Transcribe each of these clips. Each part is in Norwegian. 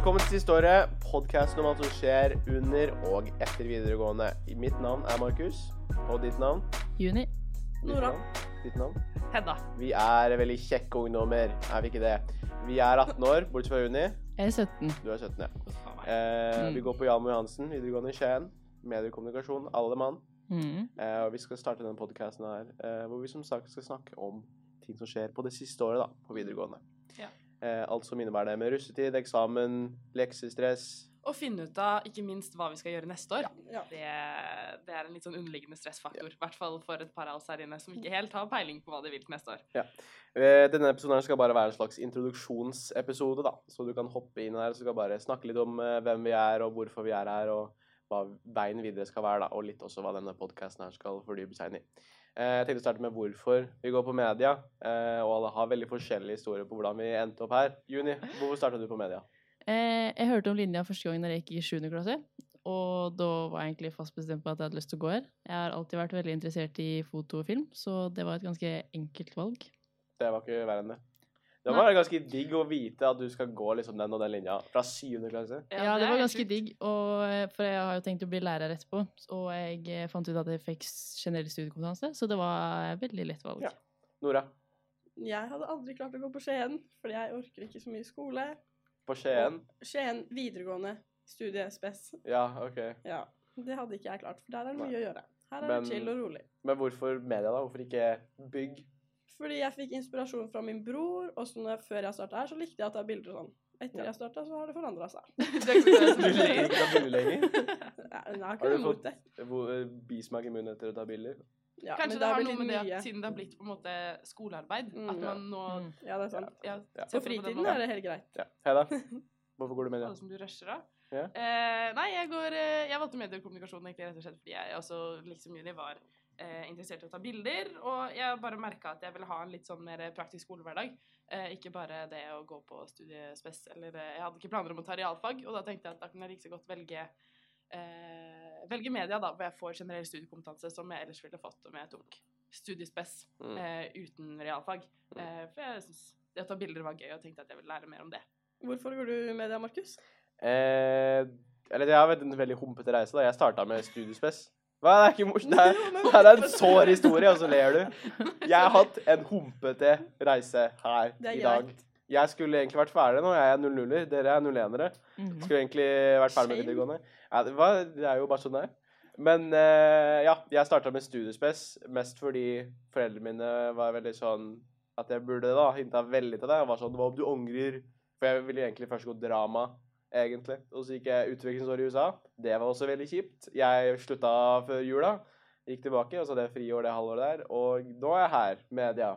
Velkommen til Siste året, podkasten om alt som skjer under og etter videregående. Mitt navn er Markus, og ditt navn? Juni. Nora. Ditt navn? Hedda. Vi er veldig kjekke ungdommer, er vi ikke det? Vi er 18 år, bortsett fra Juni. Jeg er 17. Du er 17, ja. Eh, Mm. Vi går på Jan Johansen videregående i Skien. Mediekommunikasjon, alle mann. Mm. Eh, og vi skal starte denne podkasten her, eh, hvor vi som sagt skal snakke om ting som skjer på det siste året da, på videregående. Ja. Eh, alt som innebærer det med russetid, eksamen, leksestress. Og finne ut av ikke minst hva vi skal gjøre neste år. Ja. Det, det er en litt sånn underliggende stressfaktor. I hvert fall for et par av oss her inne som ikke helt har peiling på hva de vil til neste år. Ja. denne episoden skal bare være en slags introduksjonsepisode, da. Så du kan hoppe inn her og skal bare snakke litt om eh, hvem vi er, og hvorfor vi er her, og hva veien videre skal være, da. Og litt også hva denne podkasten her skal fordype seg inn i. Eh, jeg tenkte å starte med hvorfor vi går på media, eh, og alle har veldig forskjellige historier på hvordan vi endte opp her. Juni, hvorfor startet du på media? Eh, jeg hørte om linja første gang da jeg gikk i 7. klasse. Og da var jeg egentlig fast bestemt på at jeg hadde lyst til å gå her. Jeg har alltid vært veldig interessert i foto og film, så det var et ganske enkelt valg. Det var ikke verre enn det. Det var ganske digg å vite at du skal gå liksom den og den linja fra syvende klasse. Ja, det var ganske digg, og, eh, for jeg har jo tenkt å bli lærer etterpå. Og jeg eh, fant ut at jeg fikk generell studiekompetanse, så det var veldig lett valg. Ja. Nora, Jeg hadde aldri klart å gå på Skien, fordi jeg orker ikke så mye skole. på Skien. Skien videregående studie spes. Ja, OK. Ja, det hadde ikke jeg klart, for der er det Nei. mye å gjøre. Her er Men- det chill og rolig. Men hvorfor media, da? Hvorfor ikke bygg? Fordi jeg fikk inspirasjon fra min bror, og så når jeg, før jeg starta her, så likte jeg å ta bilder og sånn. Etter Ja. jeg starta, så har det forandra seg. Det er ikke så Du det å bue lenger? Ja, Jeg har Har ikke du noe mot fått det. eh, bismak i munnen etter å ta bilder? Ja, Kanskje men det har noe med det at siden det har blitt på en måte skolearbeid, Mm. at man nå Mm. Ja, det er sant. ja, Ja. På fritiden er det helt greit. Ja. Hedda, hvorfor går du media? Alle som du rusher av? Ja. Eh, nei, jeg går eh, Jeg valgte mediekommunikasjon egentlig rett og slett fordi jeg også, liksom Juni, var eh, interessert i å ta bilder. Og jeg bare merka at jeg ville ha en litt sånn mer praktisk skolehverdag. Eh, ikke bare det å gå på studiespes eller eh, Jeg hadde ikke planer om å ta realfag, og da tenkte jeg at da kunne jeg like så godt velge eh, velge media, da, hvor jeg får generell studiekompetanse som jeg ellers ville fått om jeg tok studiespes Mm. eh, uten realfag. Eh, for jeg syns det å ta bilder var gøy, og tenkte at jeg ville lære mer om det. Hvorfor går du med det, Markus? Eh, eller jeg har vært en veldig humpete reise. da. Jeg starta med studiespes. Hva, det er ikke morsomt. Det er, det er en sår historie, og så ler du. Jeg har hatt en humpete reise her er i dag. Jeg skulle egentlig vært ferdig nå. Jeg er 00-er. Dere er 01-ere. Mhm. Skulle egentlig vært ferdig med videregående. Ja, det, er jo bare sånn det er. Men eh, ja, jeg starta med studiespes mest fordi foreldrene mine var veldig sånn at jeg burde da hinta veldig til deg. Og var sånn Hva om du angrer? For jeg ville egentlig først gå drama, egentlig. Og så gikk jeg utvekslingsår i USA. Det var også veldig kjipt. Jeg slutta før jula. Gikk tilbake, og så hadde jeg friår det halvåret der. Og nå er jeg her, media.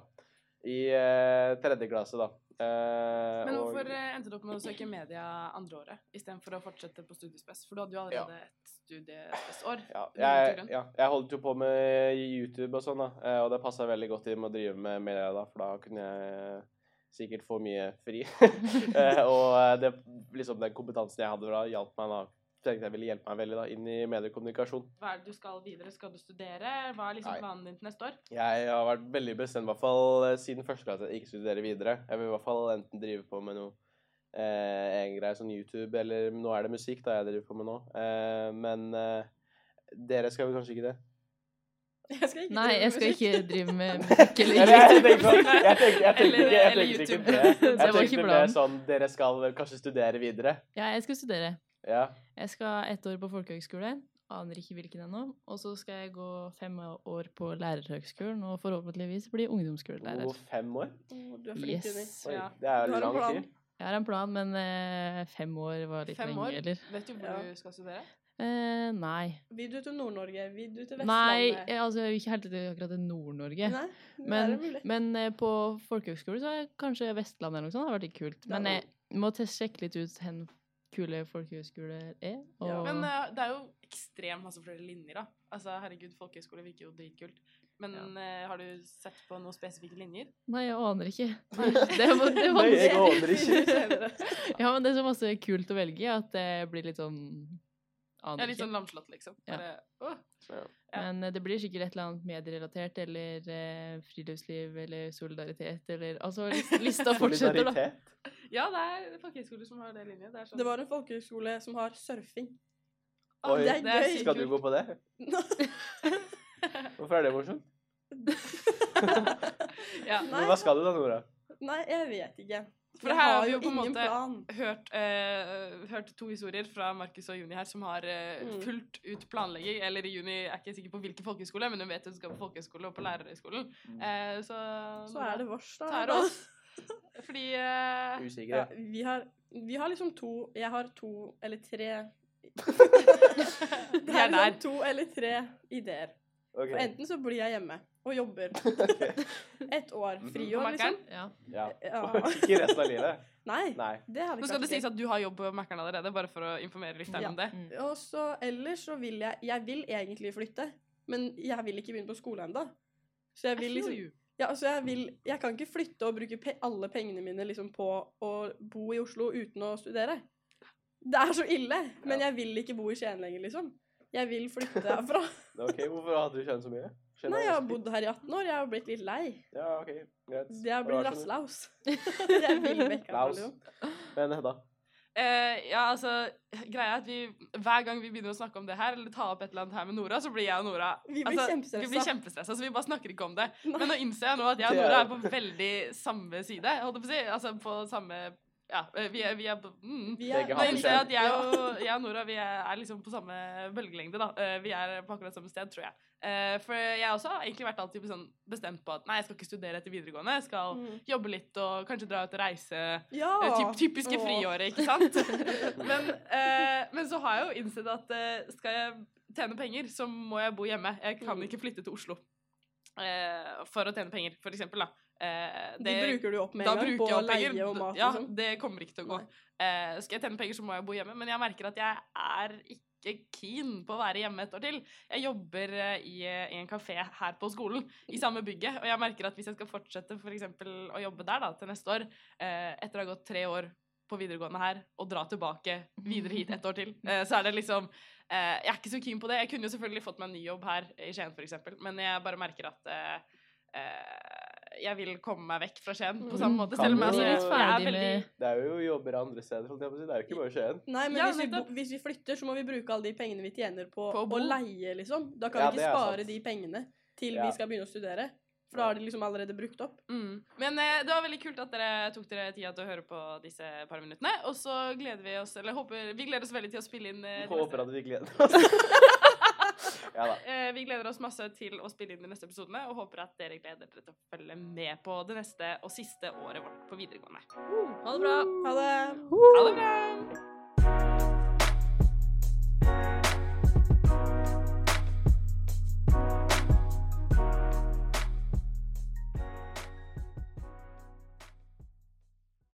I eh, tredje klasse, da. Eh, Men hvorfor og... endte du opp med å søke media andre året, istedenfor å fortsette på studiespes? For du hadde jo allerede et studiespesår. Ja, jeg, ja, jeg holdt jo på med YouTube og sånn, da. eh, Og det passa veldig godt inn med å drive med media da, for da kunne jeg sikkert få mye fri. Eh, og eh, det, liksom den kompetansen jeg hadde da, hjalp meg da. Tenkte jeg ville hjelpe meg veldig da, inn i mediekommunikasjon. Hva er det du skal videre? Skal du studere? Hva er liksom planen din til neste år? Jeg har vært veldig bestemt, i hvert fall eh, siden første klasse, ikke studerer videre. Jeg vil i hvert fall enten drive på med noe eh, egen greie, som YouTube, eller nå er det musikk da jeg driver på med nå. Eh, men eh, dere skal vel kanskje ikke det? Jeg skal ikke Nei, drive med jeg skal musikk. ikke drive med musikk eller jeg YouTube. tenkte sånn, jeg tenkte, jeg tenkte ikke, jeg tenkte ikke det. Det Jeg ikke tenkte mer sånn, dere skal kanskje studere videre? Ja, jeg skal studere. Ja. Jeg skal ett år på folkehøgskole. Aner ikke hvilken ennå. Og så skal jeg gå fem år på lærerhøgskolen og forhåpentligvis bli ungdomsskolelærer. Oh, fem år? Oh, du er flink, Yes. Oi, Ja. det er jo lang tid. Jeg har en plan, men eh, fem år var litt Fem lenge, år? eller? Vet du hvor Ja. du skal studere? Eh, nei. Vil du til Nord-Norge? Vil du til Vestlandet? Nei, altså, ikke helt til akkurat til Nord-Norge. Men-. Men eh, på folkehøgskole så er kanskje Vestlandet eller noe sånt. Det har vært litt kult. Det Men jeg må sjekke litt ut hvor kule folkehøgskoler er. Og Ja, Men uh, det er jo ekstremt masse flere linjer, da. Altså, herregud, folkehøgskole virker jo dritkult. Men eh, har du sett på noen spesifikke linjer? Nei, jeg aner ikke. Det, det, var- det var Nei, jeg aner ikke. Ja, men det er så masse kult å velge at det blir litt sånn Aner er litt sånn lamslått, liksom. Ja. Bare, åh. Ja. Ja. Men eh, det blir sikkert et eller annet medierelatert eller eh, friluftsliv eller solidaritet eller Altså lista fortsetter, da. Ja, det er folkehøyskoler som har det linje. Det, er sånn. Det var en folkehøyskole som har surfing. Oi, det er gøy. Skal du gå på det? Hvorfor er det morsomt? ja. Men hva skal du da, Nora? Nei, jeg vet ikke. For jeg her har vi jo på en måte- hørt, eh, hørt to historier fra Markus og Juni her som har eh, fulgt fullt ut planlegging. Eller Juni er ikke sikker på hvilken folkehøyskole, men hun vet hun skal på folkehøyskole og på lærerhøyskolen. Eh, så Så er det vårs, da. så er det oss. Fordi eh, Usikker. Ja, vi, har, vi har liksom to Jeg har to eller tre Det er liksom to eller tre ideer. Ok. For enten så blir jeg hjemme og jobber okay. ett år, Mhm. friår, liksom. Ja. Ja. Ja. Ikke resten av livet. Nei, Nei. det hadde Nå skal det sies at du har jobb på Mækkern allerede, bare for å informere lytterne Ja. om det. Mm. Og så ellers så vil jeg Jeg vil egentlig flytte, men jeg vil ikke begynne på skole ennå. Så jeg vil liksom. Ja, altså jeg vil Jeg kan ikke flytte og bruke pe alle pengene mine liksom på å bo i Oslo uten å studere. Det er så ille! Men Ja. jeg vil ikke bo i Skien lenger, liksom. Jeg vil flytte herfra. Ok, Hvorfor hadde du kjent så mye? Kjenner Nei, jeg har bodd her i 18 år. Jeg har blitt litt lei. Ja, ok, greit. Jeg har blitt rasselaus. jeg vil vekk herfra. Men Hedda? Uh, ja, altså, greia er at vi, Hver gang vi begynner å snakke om det her, eller ta opp et eller annet her med Nora, så blir jeg og Nora Vi blir altså, kjempestressa. Vi blir kjempestressa, så vi bare snakker ikke om det. Nei. Men nå innser jeg nå at jeg og Nora er på veldig samme side. Holdt jeg på å si. Altså på samme Ja, vi er, vi er mm. Vi er, innser jeg jeg og, jeg og Nora vi er, er liksom på samme bølgelengde. da. Eh, Vi er på akkurat samme sted, tror jeg. Eh, For jeg også har egentlig vært alltid sånn bestemt på at nei, jeg skal ikke studere etter videregående. Jeg skal Mm. jobbe litt og kanskje dra ut og reise. Ja! Typ, typiske friåret, ikke sant? men, eh, men så har jeg jo innsett at eh, skal jeg tjene penger, så må jeg bo hjemme. Jeg kan Mm. ikke flytte til Oslo eh, for å tjene penger, for eksempel. Da. Eh, De bruker du opp med en gang på leie penger. og mat, Ja, og det kommer ikke til å gå. Eh, skal jeg tjene penger, så må jeg bo hjemme. Men jeg merker at jeg er ikke keen på å være hjemme et år til. Jeg jobber eh, i, i en kafé her på skolen, i samme bygget. Og jeg merker at hvis jeg skal fortsette for eksempel, å jobbe der da, til neste år, eh, etter å ha gått tre år på videregående her, og dra tilbake videre hit et år til, eh, så er det liksom eh, Jeg er ikke så keen på det. Jeg kunne jo selvfølgelig fått meg en ny jobb her i Skien, eksempel, men jeg bare merker at eh, eh, jeg vil komme meg vekk fra Skien på samme Mm. måte. Selv om jeg, altså, jeg er veldig Det er jo jobber andre steder. holdt jeg på å si. Det er jo ikke bare Skien. Nei, men Ja, hvis, vi bo, hvis vi flytter, så må vi bruke alle de pengene vi tjener på, På å leie, liksom. Da kan Ja, vi ikke spare sant. de pengene til Ja. vi skal begynne å studere. For da har de liksom allerede brukt opp. Mm. Men eh, det var veldig kult at dere tok dere tida til å høre på disse par minuttene. Og så gleder vi oss eller håper, vi gleder oss veldig til å spille inn eh, Håper at vi gleder oss. ja da. Eh, vi gleder oss masse til å spille inn de neste episodene, og håper at dere gleder dere til å følge med på det neste og siste året vårt på videregående. Ha det bra. Ha det! Ha det bra!